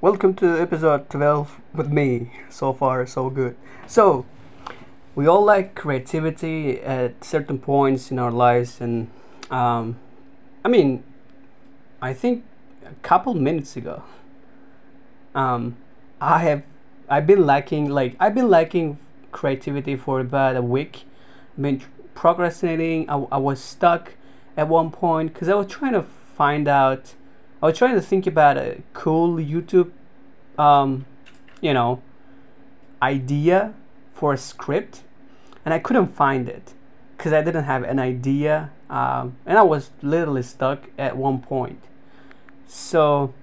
Welcome to episode 12 with me. So far, so good. So, we all like creativity at certain points in our lives, and um, I mean, I think a couple minutes ago, um, I have I've been lacking like I've been lacking creativity for about a week. I've been procrastinating. I, I was stuck at one point because I was trying to find out. I was trying to think about a cool YouTube, um, you know, idea for a script, and I couldn't find it because I didn't have an idea, um, and I was literally stuck at one point. So,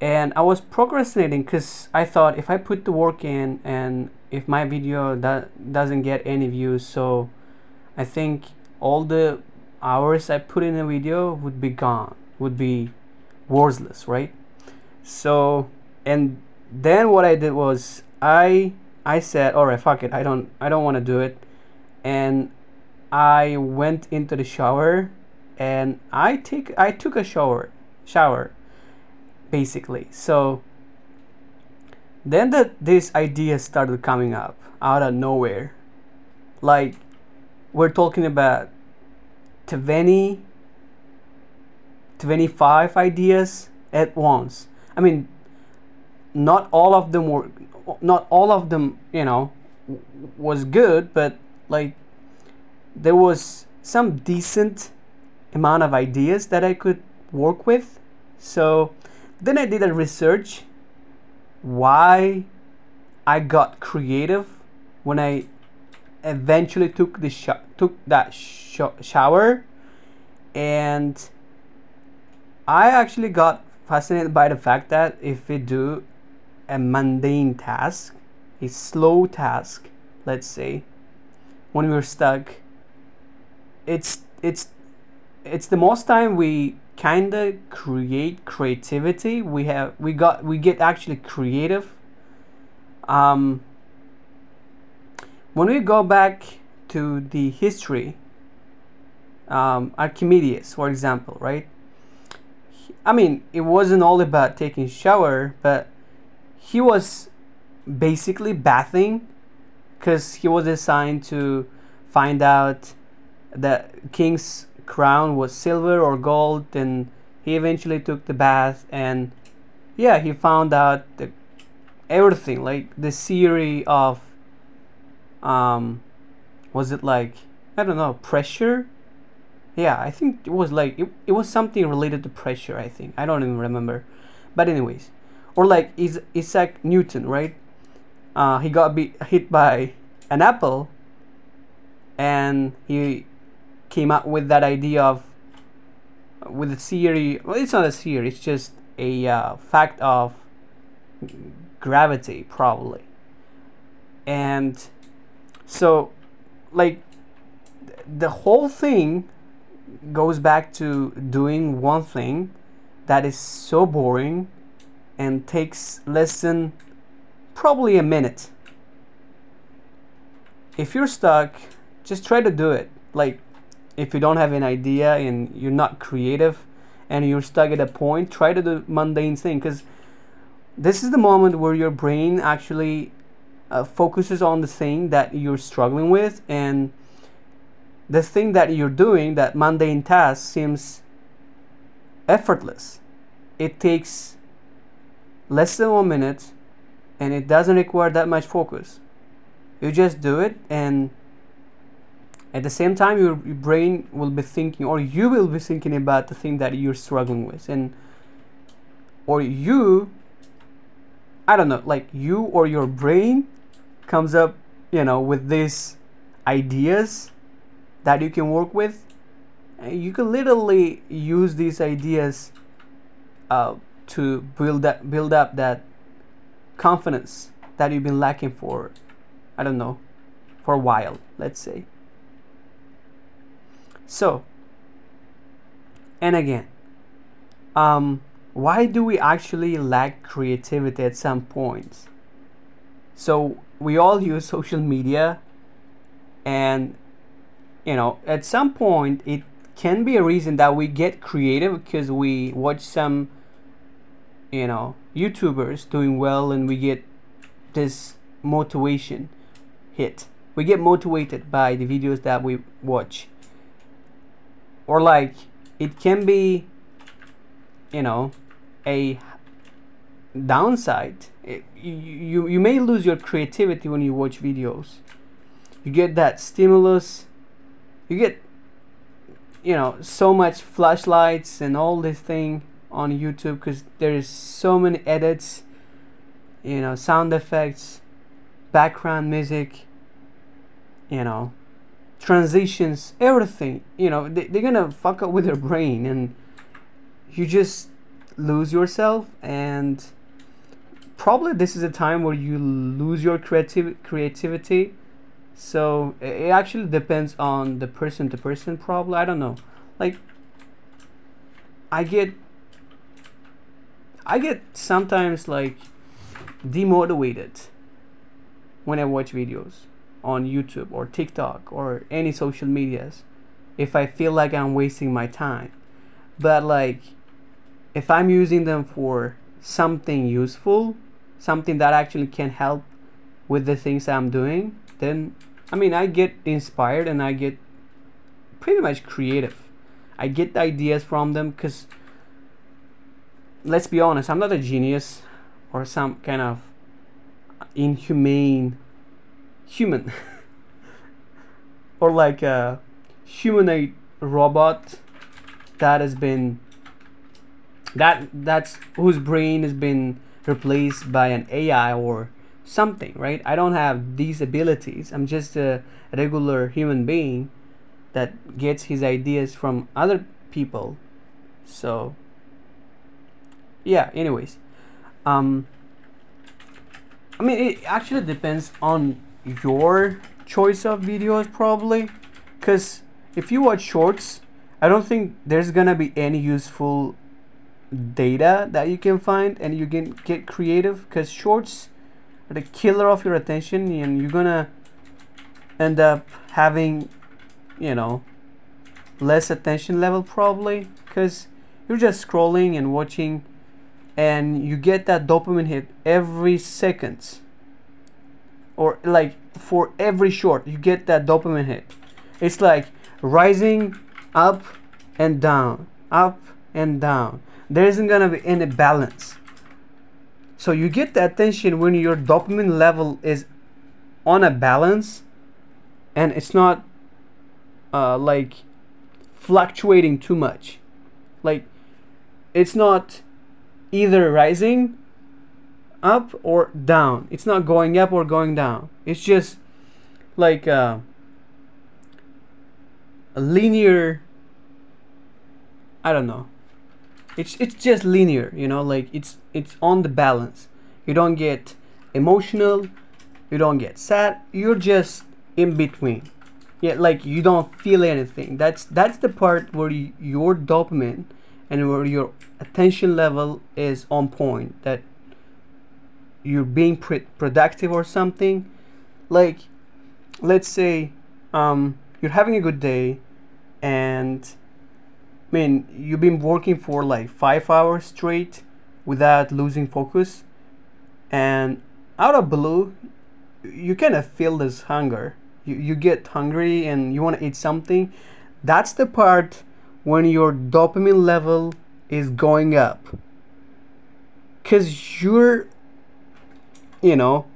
and I was procrastinating because I thought if I put the work in and if my video that doesn't get any views, so I think all the hours I put in a video would be gone, would be worthless, right? So, and then what I did was I I said, all right, fuck it, I don't I don't want to do it, and I went into the shower, and I take I took a shower shower, basically. So then that this idea started coming up out of nowhere, like we're talking about 20 25 ideas at once. I mean not all of them were not all of them you know was good but like there was some decent amount of ideas that i could work with. So then i did a research why i got creative when i eventually took the sh- took that sh- shower. And I actually got fascinated by the fact that if we do a mundane task, a slow task, let's say, when we're stuck, it's it's it's the most time we kind of create creativity. We have we got we get actually creative. Um, when we go back to the history, um, Archimedes, for example, right? I mean, it wasn't all about taking shower, but he was basically bathing because he was assigned to find out that king's crown was silver or gold and he eventually took the bath and yeah he found out the, everything like the theory of um was it like i don't know pressure yeah i think it was like it, it was something related to pressure i think. I don't even remember. But anyways or like is isaac newton right? Uh, he got be- hit by an apple and he came up with that idea of with a theory well it's not a theory it's just a uh, fact of gravity probably. And so like the whole thing goes back to doing one thing that is so boring and takes less than probably a minute. If you're stuck, just try to do it. Like, if you don't have an idea and you're not creative and you're stuck at a point, try to do mundane thing because this is the moment where your brain actually uh, focuses on the thing that you're struggling with and the thing that you're doing, that mundane task, seems effortless. It takes less than one minute and it doesn't require that much focus. You just do it, and at the same time, your, brain will be thinking, or you will be thinking about the thing that you're struggling with, and or you, I don't know, like you or your brain comes up, you know, with these ideas that you can work with. You can literally use these ideas uh, to build up, build up that confidence that you've been lacking for, I don't know, for a while, let's say. So, and again, um, why do we actually lack creativity at some points? So, we all use social media and you know, at some point it can be a reason that we get creative because we watch some you know YouTubers doing well and we get this motivation hit. We get motivated by the videos that we watch. Or like it can be you know a downside. It, you, you you may lose your creativity when you watch videos. You get that stimulus. You get you know so much flashlights and all this thing on YouTube because there is so many edits, you know, sound effects, background music, you know, transitions, everything. You know, they, they're gonna fuck up with your brain and you just lose yourself and probably this is a time where you lose your creative creativity so it actually depends on the person to person probably. I don't know. Like i get i get sometimes like demotivated when i watch videos on youtube or tiktok or any social medias if i feel like i'm wasting my time. But like if i'm using them for something useful something that actually can help with the things i'm doing then I mean, I get inspired and I get pretty much creative. I get ideas from them because, let's be honest, I'm not a genius or some kind of inhumane human or like a humanoid robot that has been that that's whose brain has been replaced by an AI or something, right? I don't have these abilities. I'm just a regular human being that gets his ideas from other people. So, yeah, anyways. Um, I mean, it actually depends on your choice of videos, probably. Because if you watch shorts, I don't think there's gonna be any useful data that you can find and you can get creative because shorts the killer of your attention and you're gonna end up having you know less attention level probably because you're just scrolling and watching and you get that dopamine hit every seconds. Or like for every short you get that dopamine hit. It's like rising up and down up and down. There isn't gonna be any balance so you get the attention when your dopamine level is on a balance and it's not uh, like fluctuating too much. Like it's not either rising up or down. It's not going up or going down. It's just like uh, a linear. I don't know it's it's just linear you know like it's it's on the balance. You don't get emotional you don't get sad you're just in between. Yeah like you don't feel anything. That's that's the part where you, your dopamine and where your attention level is on point that you're being pre- productive or something. Like let's say um, you're having a good day and mean, you've been working for like five hours straight without losing focus, and out of blue, you kind of feel this hunger. You, you get hungry and you want to eat something. That's the part when your dopamine level is going up. Because you're, you know,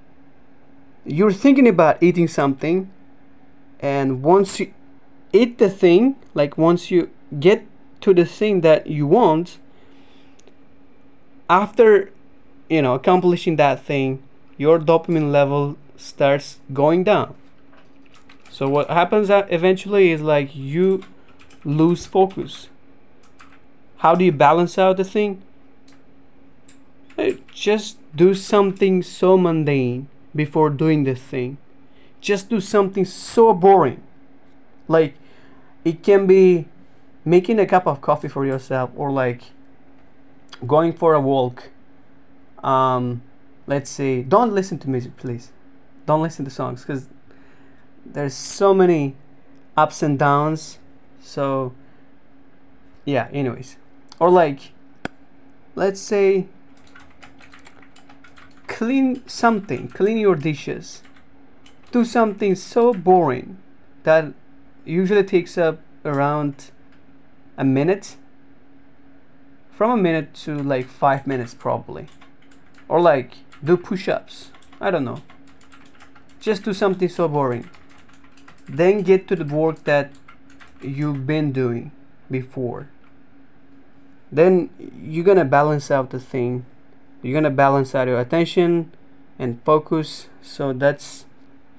you're thinking about eating something, and once you eat the thing, like once you get to the thing that you want after you know accomplishing that thing your dopamine level starts going down. So what happens eventually is like you lose focus. How do you balance out the thing? Uh, just do something so mundane before doing the thing. Just do something so boring. Like it can be making a cup of coffee for yourself or like going for a walk um, let's say don't listen to music please. Don't listen to songs because there's so many ups and downs. So yeah anyways. Or like let's say clean something, clean your dishes. Do something so boring that usually takes up around a minute. From a minute to like five minutes, probably. Or like do push ups. I don't know. Just do something so boring. Then get to the work that you've been doing before. Then you're gonna balance out the thing. You're gonna balance out your attention and focus. So that's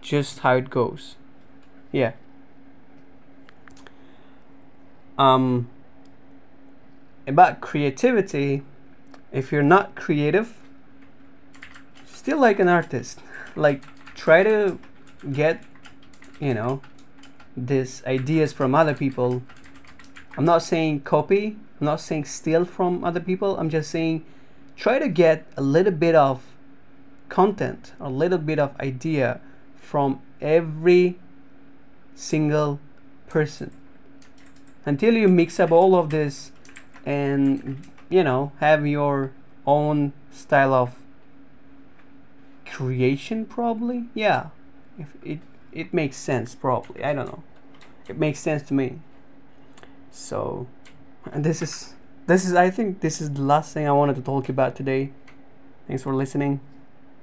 just how it goes. Yeah. Um, about creativity, if you're not creative, steal like an artist. Like try to get, you know, these ideas from other people. I'm not saying copy, I'm not saying steal from other people. I'm just saying try to get a little bit of content, a little bit of idea from every single person until you mix up all of this and you know have your own style of creation probably. Yeah. If it it makes sense probably. I don't know. It makes sense to me. So and this is this is i think this is the last thing i wanted to talk about today. Thanks for listening